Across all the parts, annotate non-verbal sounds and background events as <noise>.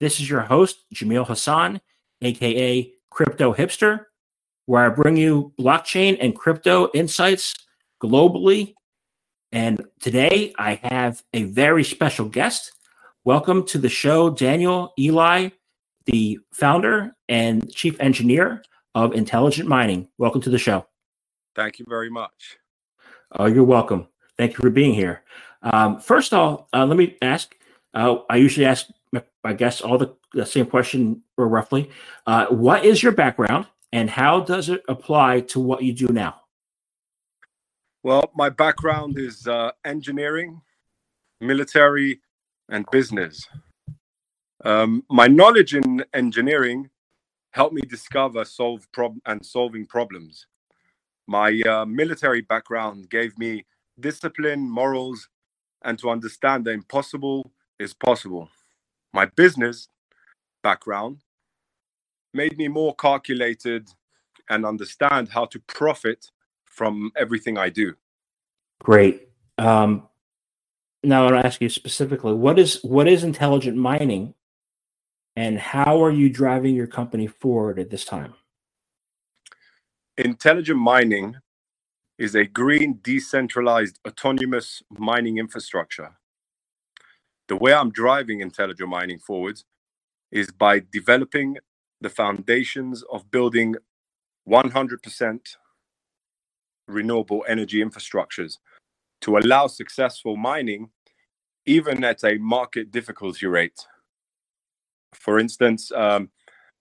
This is your host, Jamil Hassan, aka Crypto Hipster, where I bring you blockchain and crypto insights globally. And today I have a very special guest. Welcome to the show, Daniel Eli, the founder and chief engineer of Intelligent Mining. Welcome to the show. Thank you very much. Oh, you're welcome. Thank you for being here. Um, first of all, uh, let me ask. Uh, I usually ask I guess all the, the same question or roughly. Uh, what is your background and how does it apply to what you do now? Well, my background is uh, engineering, military, and business. Um, my knowledge in engineering helped me discover solve prob- and solving problems. My uh, military background gave me discipline, morals, and to understand the impossible is possible my business background made me more calculated and understand how to profit from everything I do. Great. Um, now I want to ask you specifically, what is what is intelligent mining, and how are you driving your company forward at this time? Intelligent mining is a green, decentralized, autonomous mining infrastructure the way I'm driving intelligent mining forwards is by developing the foundations of building 100% renewable energy infrastructures to allow successful mining even at a market difficulty rate. For instance, um,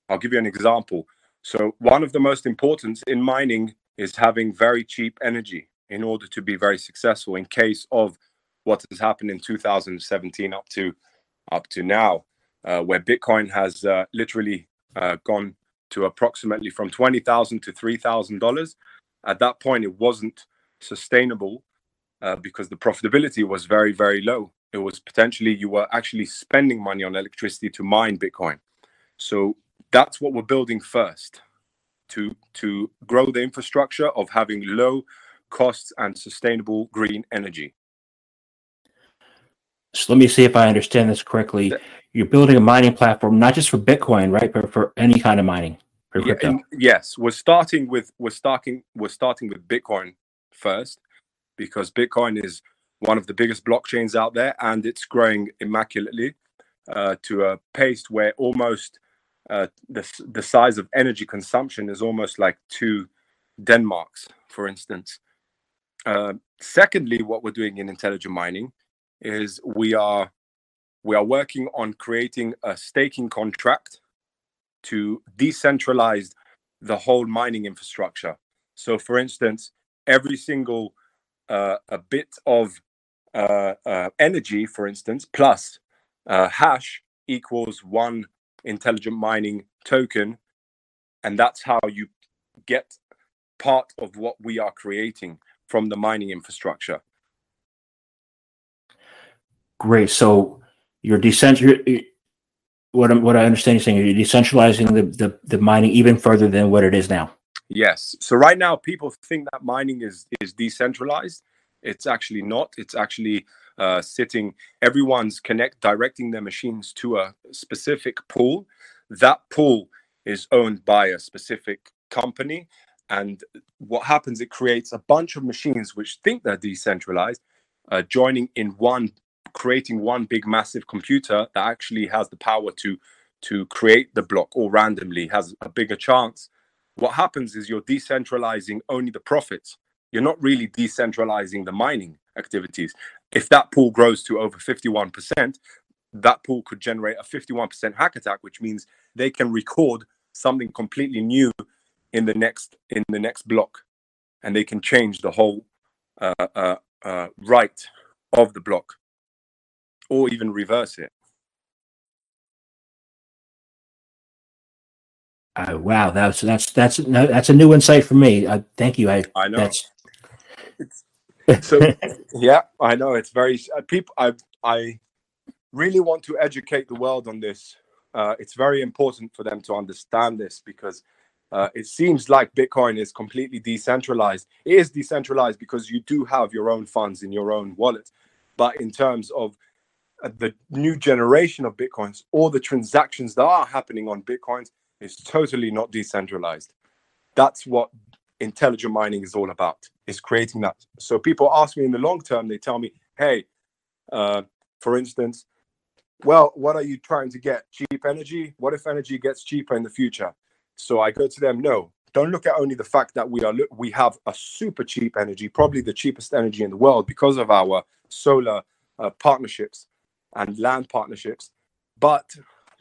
I'll give you an example. So, one of the most important in mining is having very cheap energy in order to be very successful in case of what has happened in 2017 up to up to now, uh, where Bitcoin has uh, literally uh, gone to approximately from twenty thousand to three thousand dollars. At that point, it wasn't sustainable uh, because the profitability was very very low. It was potentially you were actually spending money on electricity to mine Bitcoin. So that's what we're building first to to grow the infrastructure of having low costs and sustainable green energy. So let me see if I understand this correctly. You're building a mining platform not just for Bitcoin, right, but for any kind of mining for crypto. Yeah, yes, we're starting with we're starting we're starting with Bitcoin first because Bitcoin is one of the biggest blockchains out there and it's growing immaculately uh, to a pace where almost uh, the the size of energy consumption is almost like two Denmarks, for instance. Uh, secondly, what we're doing in intelligent mining is we are we are working on creating a staking contract to decentralize the whole mining infrastructure. So, for instance, every single uh, a bit of uh, uh, energy, for instance, plus uh, hash equals one intelligent mining token, and that's how you get part of what we are creating from the mining infrastructure. Great. So you're decentral. What I'm, what I understand you're saying, you're decentralizing the, the the mining even further than what it is now. Yes. So right now, people think that mining is is decentralized. It's actually not. It's actually uh, sitting. Everyone's connect directing their machines to a specific pool. That pool is owned by a specific company, and what happens? It creates a bunch of machines which think they're decentralized, uh, joining in one creating one big massive computer that actually has the power to to create the block or randomly has a bigger chance. What happens is you're decentralizing only the profits. You're not really decentralizing the mining activities. If that pool grows to over 51% that pool could generate a 51% hack attack which means they can record something completely new in the next in the next block and they can change the whole uh, uh, uh, right of the block or even reverse it. Uh, wow, that's that's that's that's a new insight for me. Uh, thank you. I I know. So <laughs> yeah i know it's very uh, people i i really want to educate the world on this uh, it's very important for them to understand this because uh, it seems like bitcoin is completely decentralized it is decentralized because you do have your own funds in your own wallet but in terms of the new generation of bitcoins or the transactions that are happening on bitcoins is totally not decentralized. That's what intelligent mining is all about is creating that. So people ask me in the long term they tell me hey uh, for instance well what are you trying to get? Cheap energy? What if energy gets cheaper in the future? So i go to them no don't look at only the fact that we are we have a super cheap energy probably the cheapest energy in the world because of our solar uh, partnerships and land partnerships but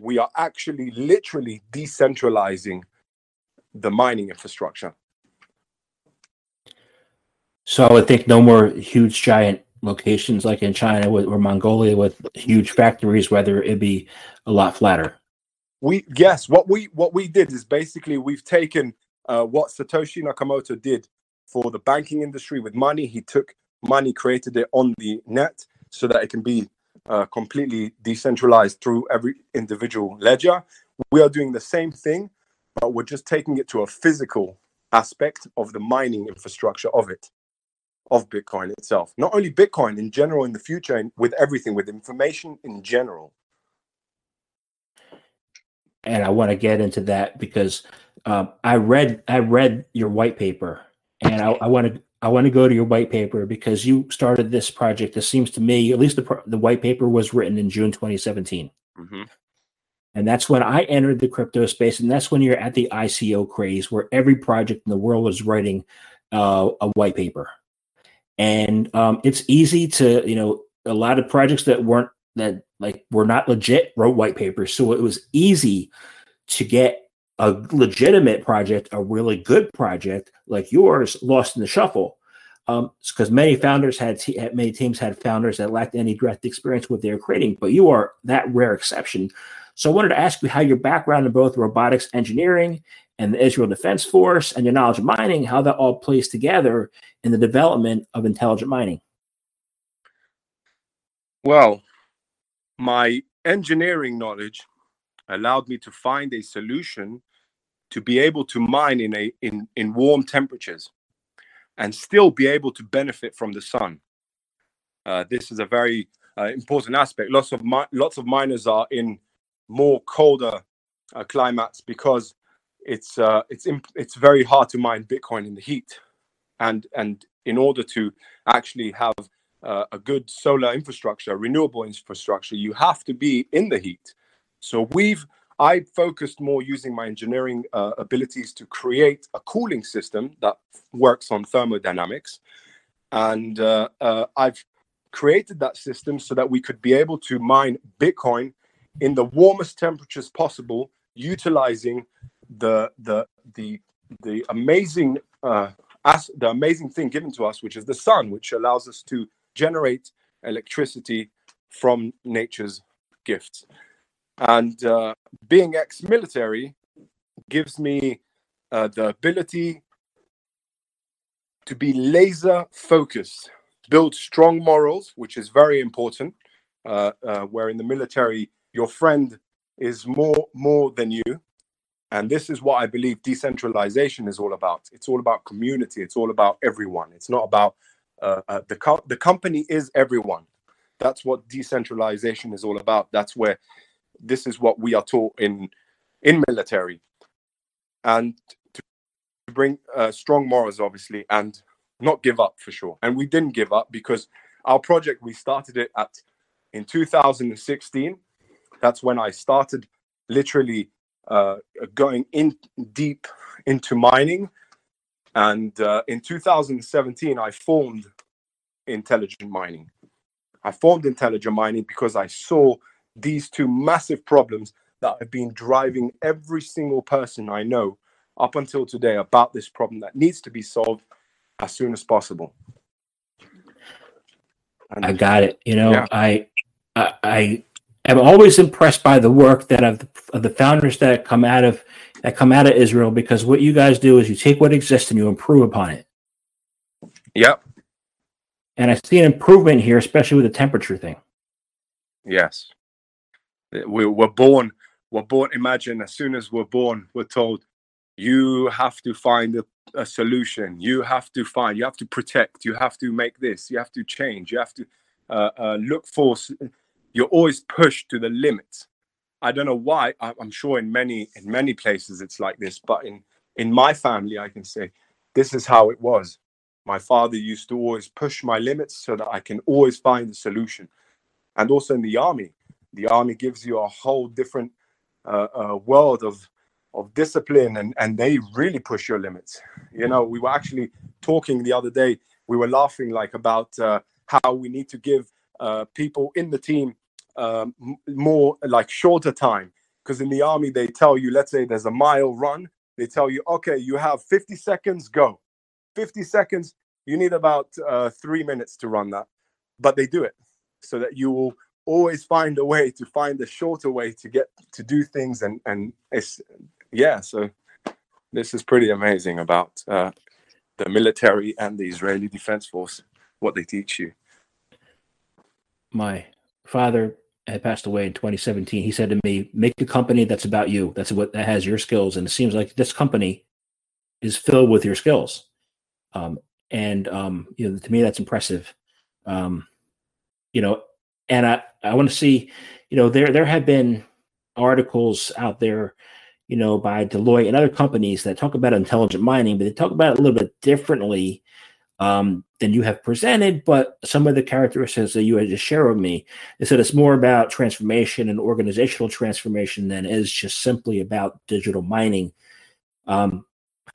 we are actually literally decentralizing the mining infrastructure so. I would think no more huge giant locations like in China or Mongolia with huge factories, whether it be a lot flatter. we yes what we what we did is basically we've taken uh, what satoshi nakamoto did for the banking industry with money he took money created it on the net so that it can be uh, completely decentralized through every individual ledger. We are doing the same thing but we're just taking it to a physical aspect of the mining infrastructure of it of bitcoin itself. Not only bitcoin in general in the future and with everything with information in general. And I want to get into that because um, I read I read your white paper, and I, I want to I want to go to your white paper because you started this project. It seems to me, at least the the white paper was written in June 2017, Mhm. and that's when I entered the crypto space, and that's when you're at the ICO craze, where every project in the world was writing uh, a white paper, and um, it's easy to you know a lot of projects that weren't that like were not legit wrote white papers, so it was easy to get a legitimate project, a really good project like yours, lost in the shuffle. Um, because many founders had, had many teams had founders that lacked any direct experience with their creating, but you are that rare exception. So I wanted to ask you how your background in both robotics engineering and the Israel Defense Force and your knowledge of mining, how that all plays together in the development of intelligent mining. Well, my engineering knowledge allowed me to find a solution to be able to mine in a in in warm temperatures and still be able to benefit from the sun. Uh, this is a very uh, important aspect. Lots of mi- lots of miners are in more colder uh, climates because it's uh, it's imp- it's very hard to mine Bitcoin in the heat, and and in order to actually have uh, a good solar infrastructure, renewable infrastructure, you have to be in the heat. So we've I focused more using my engineering uh, abilities to create a cooling system that works on thermodynamics, and uh, uh, I've created that system so that we could be able to mine Bitcoin in the warmest temperatures possible, utilizing the the the the amazing uh, as the amazing thing given to us, which is the sun, which allows us to generate electricity from nature's gifts. And uh, being ex-military gives me uh, the ability to be laser focused, build strong morals, which is very important. Uh, uh, where in the military, your friend is more more than you, and this is what I believe decentralization is all about. It's all about community. It's all about everyone. It's not about uh, uh, the co- the company is everyone. That's what decentralization is all about. That's where this is what we are taught in in military, and to bring uh, strong morals, obviously, and not give up for sure. And we didn't give up because our project we started it at in 2016. That's when I started literally uh, going in deep into mining. And uh, in 2017, I formed Intelligent Mining. I formed Intelligent Mining because I saw these two massive problems that have been driving every single person I know up until today about this problem that needs to be solved as soon as possible. And I got it. You know, Yeah. I, I, I, I'm always impressed by the work that of the, of the founders that come out of that come out of Israel because what you guys do is you take what exists and you improve upon it. Yep. And I see an improvement here, especially with the temperature thing. Yes. We were born, we're born, imagine as soon as we're born, we're told you have to find a, a solution. You have to find, you have to protect, you have to make this, you have to change, you have to uh, uh, look for, you're always pushed to the limits. I don't know why. I, I'm sure in many in many places it's like this, but in in my family, I can say this is how it was. My father used to always push my limits so that I can always find a solution. And also in the army, the army gives you a whole different uh, uh, world of of discipline, and and they really push your limits. You know, we were actually talking the other day. We were laughing like about uh, how we need to give uh, people in the team um, more like shorter time because in the army they tell you let's say there's a mile run they tell you okay you have 50 seconds go 50 seconds you need about uh, three minutes to run that but they do it so that you will always find a way to find a shorter way to get to do things and and it's yeah so this is pretty amazing about uh, the military and the israeli defense force what they teach you my father had passed away in 2017, he said to me, "Make a company that's about you. That's what that has your skills." And it seems like this company is filled with your skills. Um, and um, you know, to me, that's impressive. Um, you know, and I I want to see, you know, there there have been articles out there, you know, by Deloitte and other companies that talk about intelligent mining, but they talk about it a little bit differently um, than you have presented, but some of the characteristics that you had just shared with me is that it's more about transformation and organizational transformation than is just simply about digital mining. Um,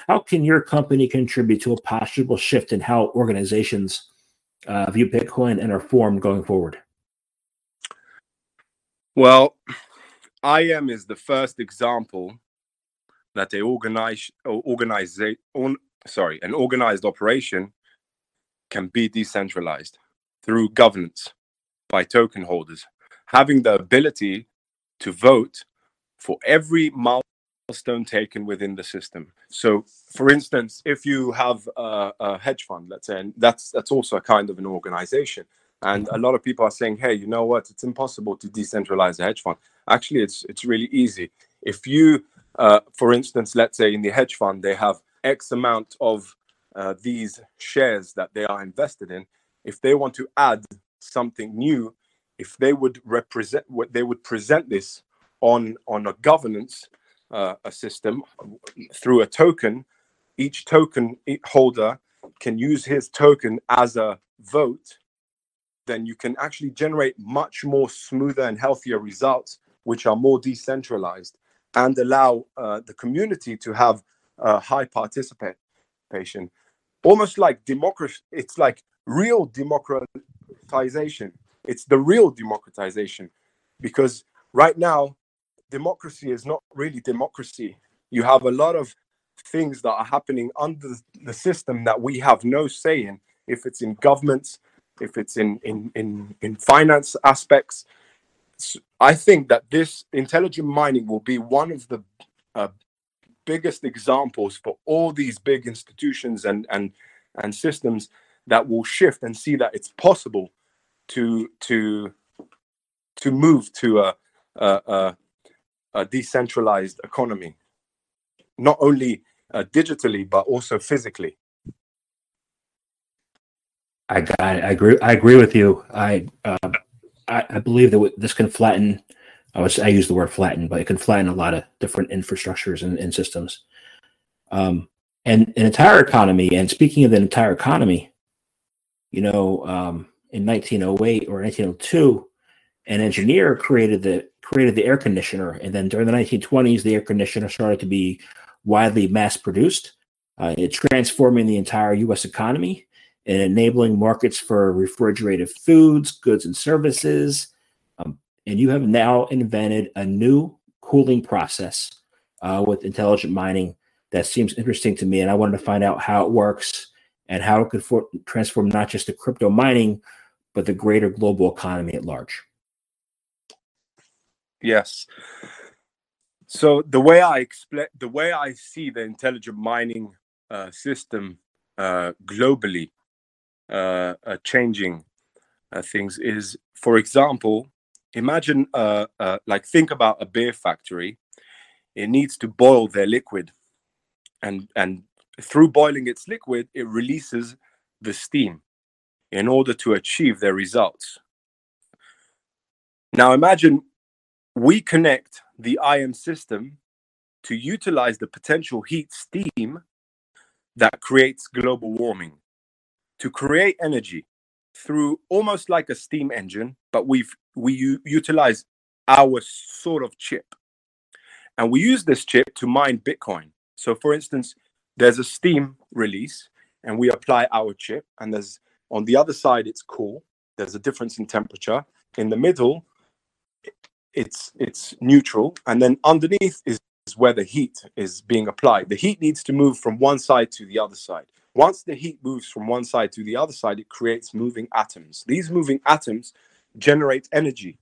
how can your company contribute to a possible shift in how organizations uh, view Bitcoin and are formed going forward? Well, IM is the first example that a organize, on, sorry, an organized operation can be decentralized through governance by token holders, having the ability to vote for every milestone taken within the system. So, for instance, if you have a, a hedge fund, let's say, and that's that's also a kind of an organization, and a lot of people are saying, "Hey, you know what? It's impossible to decentralize a hedge fund." Actually, it's it's really easy. If you, uh, for instance, let's say in the hedge fund they have X amount of uh, these shares that they are invested in, if they want to add something new, if they would represent what they would present this on on a governance uh, a system through a token, each token holder can use his token as a vote, then you can actually generate much more smoother and healthier results, which are more decentralized and allow uh, the community to have a high participation. Almost like democracy it's like real democratization. It's the real democratization because right now democracy is not really democracy. You have a lot of things that are happening under the system that we have no say in. If it's in governments if it's in in in, in finance aspects i think that this intelligent mining will be one of the uh, biggest examples for all these big institutions and and and systems that will shift and see that it's possible to to to move to a a, a, a decentralized economy, not only uh, digitally but also physically. I got it. I agree. I agree with you. I uh, I, I, believe that this can flatten I was I use the word flatten, but it can flatten a lot of different infrastructures and, and systems. Um, and an entire economy. And speaking of the entire economy, you know, um, in 1908 or 1902, an engineer created the created the air conditioner, and then during the 1920s, the air conditioner started to be widely mass produced. Uh, transforming the entire U.S. economy and enabling markets for refrigerated foods, goods, and services. Um, and you have now invented a new cooling process uh, with intelligent mining that seems interesting to me. And I wanted to find out how it works and how it could for- transform not just the crypto mining, but the greater global economy at large. Yes. So the way I explain, the way I see the intelligent mining uh, system uh, globally uh, uh changing uh, things is, for example, imagine uh, like think about a beer factory. It needs to boil their liquid, and and through boiling its liquid, it releases the steam in order to achieve their results. Now imagine we connect the IM system to utilize the potential heat steam that creates global warming to create energy through almost like a steam engine but we've we u- utilize our sort of chip. And we use this chip to mine bitcoin. So for instance there's a steam release and we apply our chip and there's on the other side it's cool. There's a difference in temperature. In the middle it's it's neutral. And then underneath is, is where the heat is being applied. The heat needs to move from one side to the other side. Once the heat moves from one side to the other side it creates moving atoms. These moving atoms generate energy.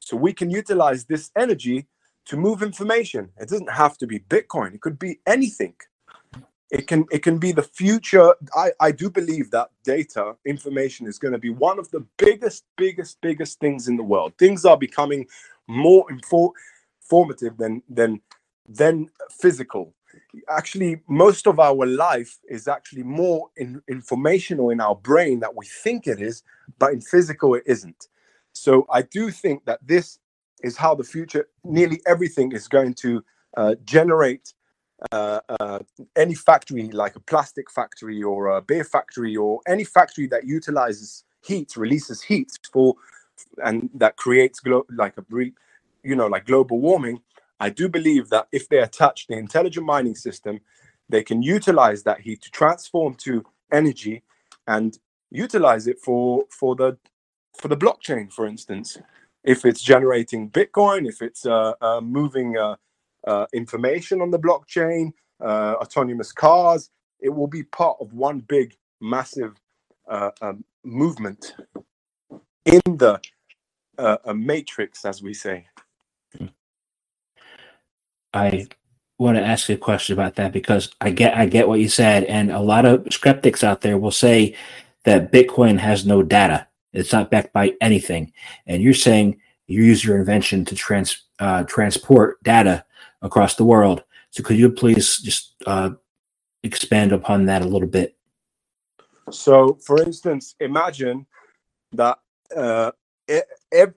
So we can utilize this energy to move information. It doesn't have to be bitcoin. It could be anything. It can it can be the future. I i do believe that data information is going to be one of the biggest biggest biggest things in the world. Things are becoming more infor- informative than than than physical. Actually most of our life is actually more in, informational in our brain that we think it is but in physical it isn't. So i do think that this is how the future nearly everything is going to uh, generate uh, uh, any factory like a plastic factory or a beer factory or any factory that utilizes heat releases heat for and that creates glo- like a you know like global warming i do believe that if they attach the intelligent mining system they can utilize that heat to transform to energy and utilize it for for the for the blockchain for instance if it's generating bitcoin if it's uh, uh moving uh, uh, information on the blockchain, uh, autonomous cars. It will be part of one big, massive uh, um, movement in the a matrix, as we say. I want to ask you a question about that because I get I get what you said, and a lot of skeptics out there will say that Bitcoin has no data; it's not backed by anything, and you're saying you use your invention to trans uh, transport data across the world. So could you please just uh, expand upon that a little bit? So, for instance, imagine that uh,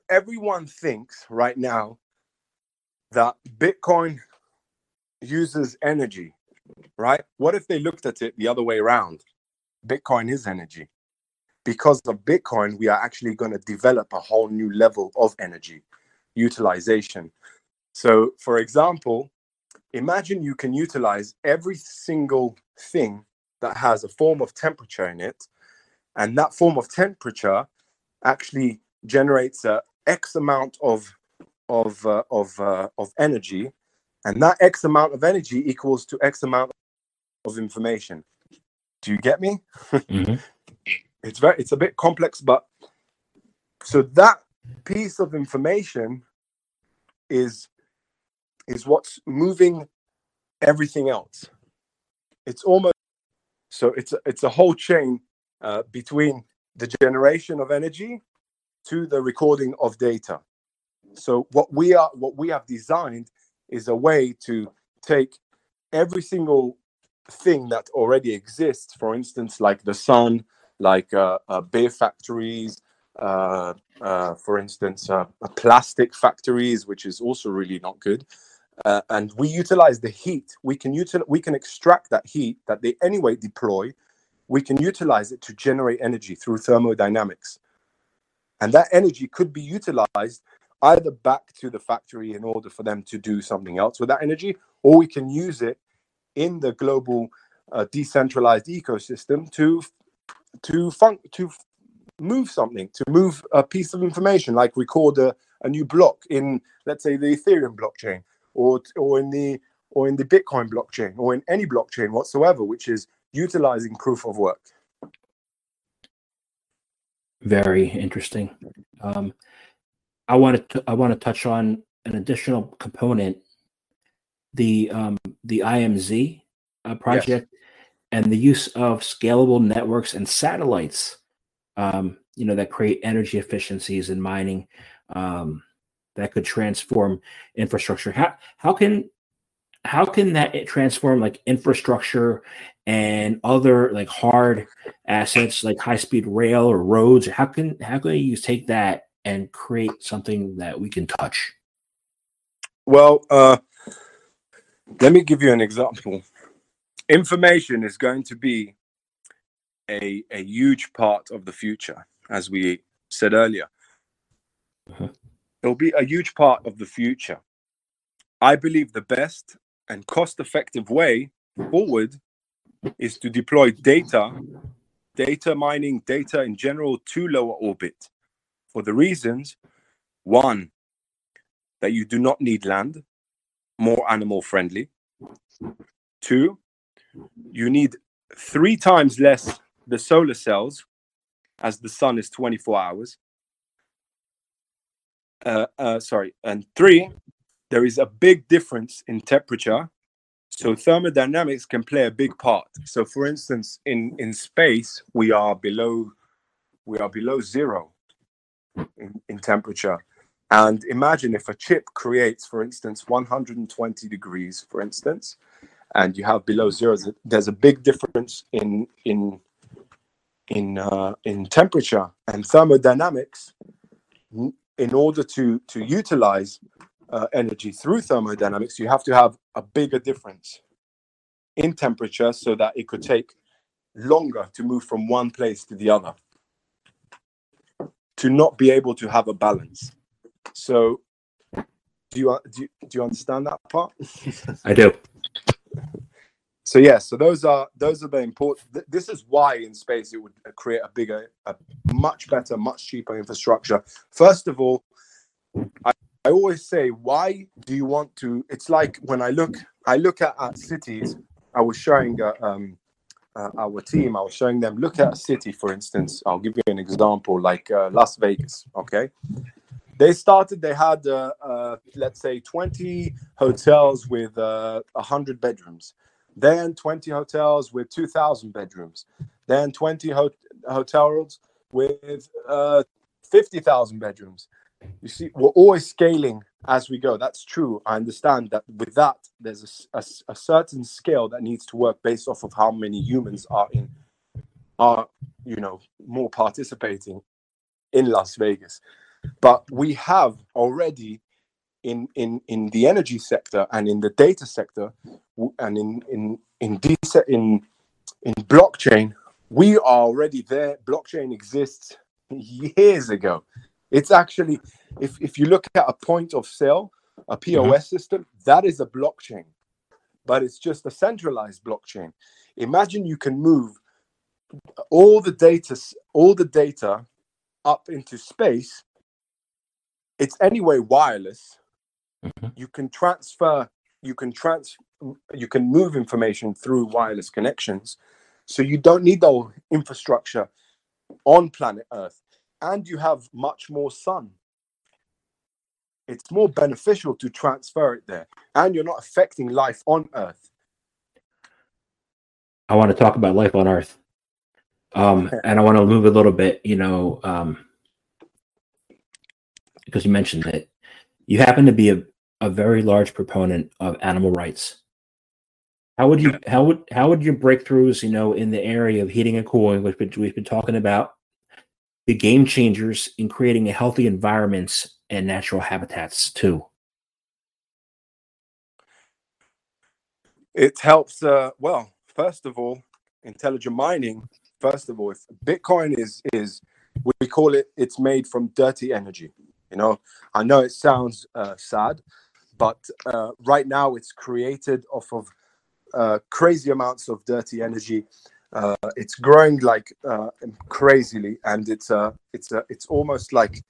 everyone thinks right now that Bitcoin uses energy, right? What if they looked at it the other way around? Bitcoin is energy. Because of Bitcoin, we are actually going to develop a whole new level of energy utilization. So, for example, imagine you can utilize every single thing that has a form of temperature in it, and that form of temperature actually generates a X amount of of uh, of uh, of energy, and that X amount of energy equals to X amount of information. Do you get me? <laughs> Mm-hmm. it's very it's a bit complex, but so that piece of information is is what's moving everything else. It's almost so it's a, it's a whole chain uh, between the generation of energy to the recording of data. So what we are what we have designed is a way to take every single thing that already exists, for instance, like the sun, like uh, uh, beer factories, uh, uh, for instance, uh, plastic factories, which is also really not good uh, and we utilize the heat. We can util- we can extract that heat that they anyway deploy. We can utilize it to generate energy through thermodynamics, and that energy could be utilized either back to the factory in order for them to do something else with that energy, or we can use it in the global uh, decentralized ecosystem to to fun- to move something, to move a piece of information, like record a, a new block in, let's say, the Ethereum blockchain or or in the or in the Bitcoin blockchain or in any blockchain whatsoever, which is utilizing proof of work. Very interesting. Um, I want to I want to touch on an additional component, the um, the IMZ uh, project, yes. and the use of scalable networks and satellites. Um, you know that create energy efficiencies in mining um, that could transform infrastructure. How how can how can that transform like infrastructure and other like hard assets like high speed rail or roads? How can how can you take that and create something that we can touch? Well, uh, let me give you an example. Information is going to be a, a huge part of the future, as we said earlier. Uh-huh. It'll be a huge part of the future. I believe the best and cost effective way forward is to deploy data, data mining, data in general to lower orbit for the reasons one, that you do not need land, more animal friendly. Two, you need three times less the solar cells as the sun is 24 hours. Uh, uh, sorry, and three, there is a big difference in temperature. So thermodynamics can play a big part. So, for instance, in in space, we are below we are below zero in, in temperature. And imagine if a chip creates, for instance, 120 degrees, for instance, and you have below zero, there's a big difference in in in uh, in temperature and thermodynamics. In order to to utilize uh, energy through thermodynamics, you have to have a bigger difference in temperature so that it could take longer to move from one place to the other to not be able to have a balance. So, do you do you, do you understand that part? I do. So yeah, so those are those are the important. Th- this is why in space it would create a bigger, a much better, much cheaper infrastructure. First of all, I, I always say, why do you want to? It's like when I look, I look at, at cities. I was showing uh, um, uh, our team, I was showing them, look at a city, for instance. I'll give you an example, like uh, Las Vegas. Okay, they started. They had, uh, uh let's say, 20 hotels with uh, 100 bedrooms. Then 20 hotels with 2,000 bedrooms. Then 20 ho- hotels with uh, 50,000 bedrooms. You see, we're always scaling as we go. That's true. I understand that with that, there's a, a, a, certain scale that needs to work based off of how many humans are in, are you know, more participating in Las Vegas. But we have already in in in the energy sector and in the data sector and in in in in in blockchain, we are already there. Blockchain exists years ago. It's actually, if, if you look at a point of sale, a POS mm-hmm. system, that is a blockchain, but it's just a centralized blockchain. Imagine you can move all the data, all the data up into space. It's anyway wireless. Mm-hmm. You can transfer, you can trans, you can move information through wireless connections. So you don't need the infrastructure on planet Earth and you have much more sun. It's more beneficial to transfer it there, and you're not affecting life on Earth. I want to talk about life on Earth, um, and I want to move a little bit, you know, um, because you mentioned that You happen to be a, a very large proponent of animal rights. How would you how would how would your breakthroughs, you know, in the area of heating and cooling, which we've been talking about, the game changers in creating a healthy environments and natural habitats too? It helps. Uh, well, first of all, intelligent mining. First of all, if Bitcoin is is we call it, it's made from dirty energy. You know, I know it sounds uh, sad, but uh, right now it's created off of uh, crazy amounts of dirty energy uh, it's growing like uh, crazily, and it's uh, it's uh, it's almost like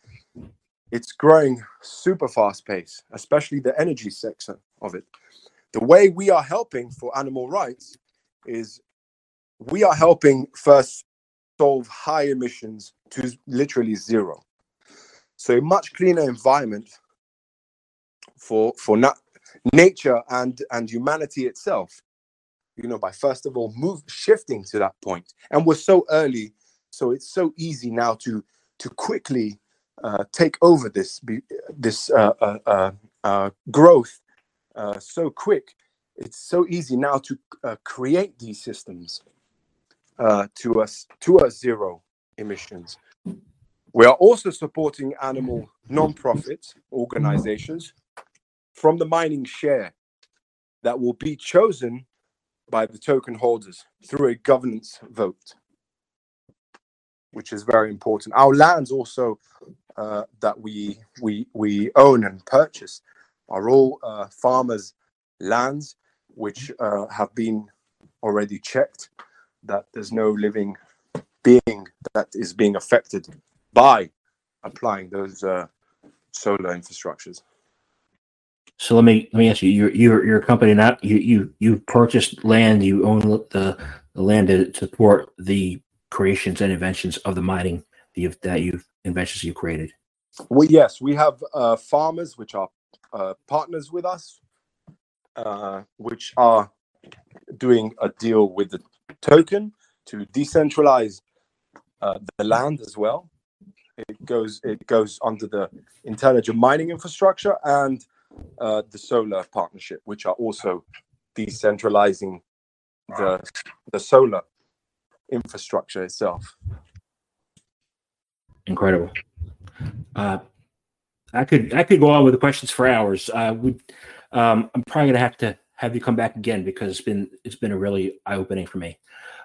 it's growing super fast pace, especially the energy sector of it. The way we are helping for animal rights is we are helping first solve high emissions to literally zero. So a much cleaner environment for for na- nature and and humanity itself. You know, by first of all move shifting to that point, and we're so early, so it's so easy now to to quickly uh, take over this this uh, uh, uh, uh growth uh, so quick. It's so easy now to create these systems to us to a zero emissions. We are also supporting animal non-profit organizations from the mining share that will be chosen by the token holders through a governance vote, which is very important. Our lands also uh, that we we we own and purchase are all uh, farmers' lands, which uh, have been already checked that there's no living being that is being affected by applying those uh, solar infrastructures. So let me let me ask you: you're a company not You you you purchased land. You own the, the land to support the creations and inventions of the mining that you've, that you've inventions you created. Well, yes, we have uh, farmers which are uh, partners with us, uh, which are doing a deal with the token to decentralize uh, the land as well. It goes it goes under the intelligent mining infrastructure and uh, the solar partnership, which are also decentralizing the the solar infrastructure itself. Incredible. Uh, I could I could go on with the questions for hours. Uh, we, um, I'm probably gonna have to have you come back again because it's been it's been a really eye opening for me.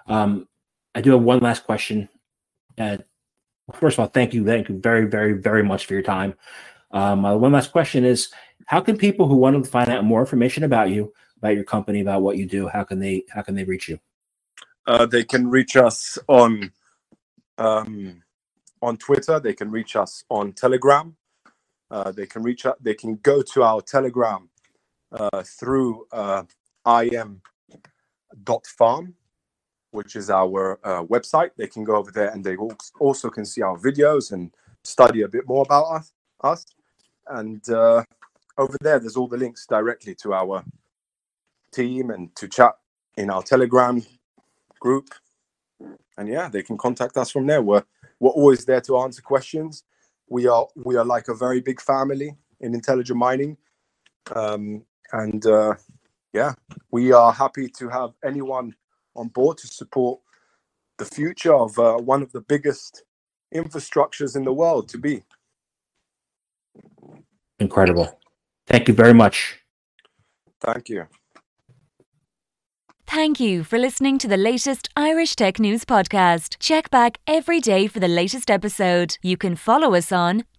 Um, I do have one last question, uh, first of all, thank you, thank you very, very, very much for your time. Um, uh, one last question is: How can people who want to find out more information about you, about your company, about what you do, how can they how can they reach you? Uh, they can reach us on um, on Twitter. They can reach us on Telegram. Uh, they can reach out. They can go to our Telegram uh, through uh, im.farm which is our uh, website. They can go over there and they also can see our videos and study a bit more about us. us. And uh, over there, there's all the links directly to our team and to chat in our Telegram group. And yeah, they can contact us from there. We're we're always there to answer questions. We are we are like a very big family in intelligent mining, um, and uh, yeah, we are happy to have anyone on board to support the future of uh, one of the biggest infrastructures in the world to be. Incredible. Thank you very much. Thank you. Thank you for listening to the latest Irish Tech News podcast. Check back every day for the latest episode. You can follow us on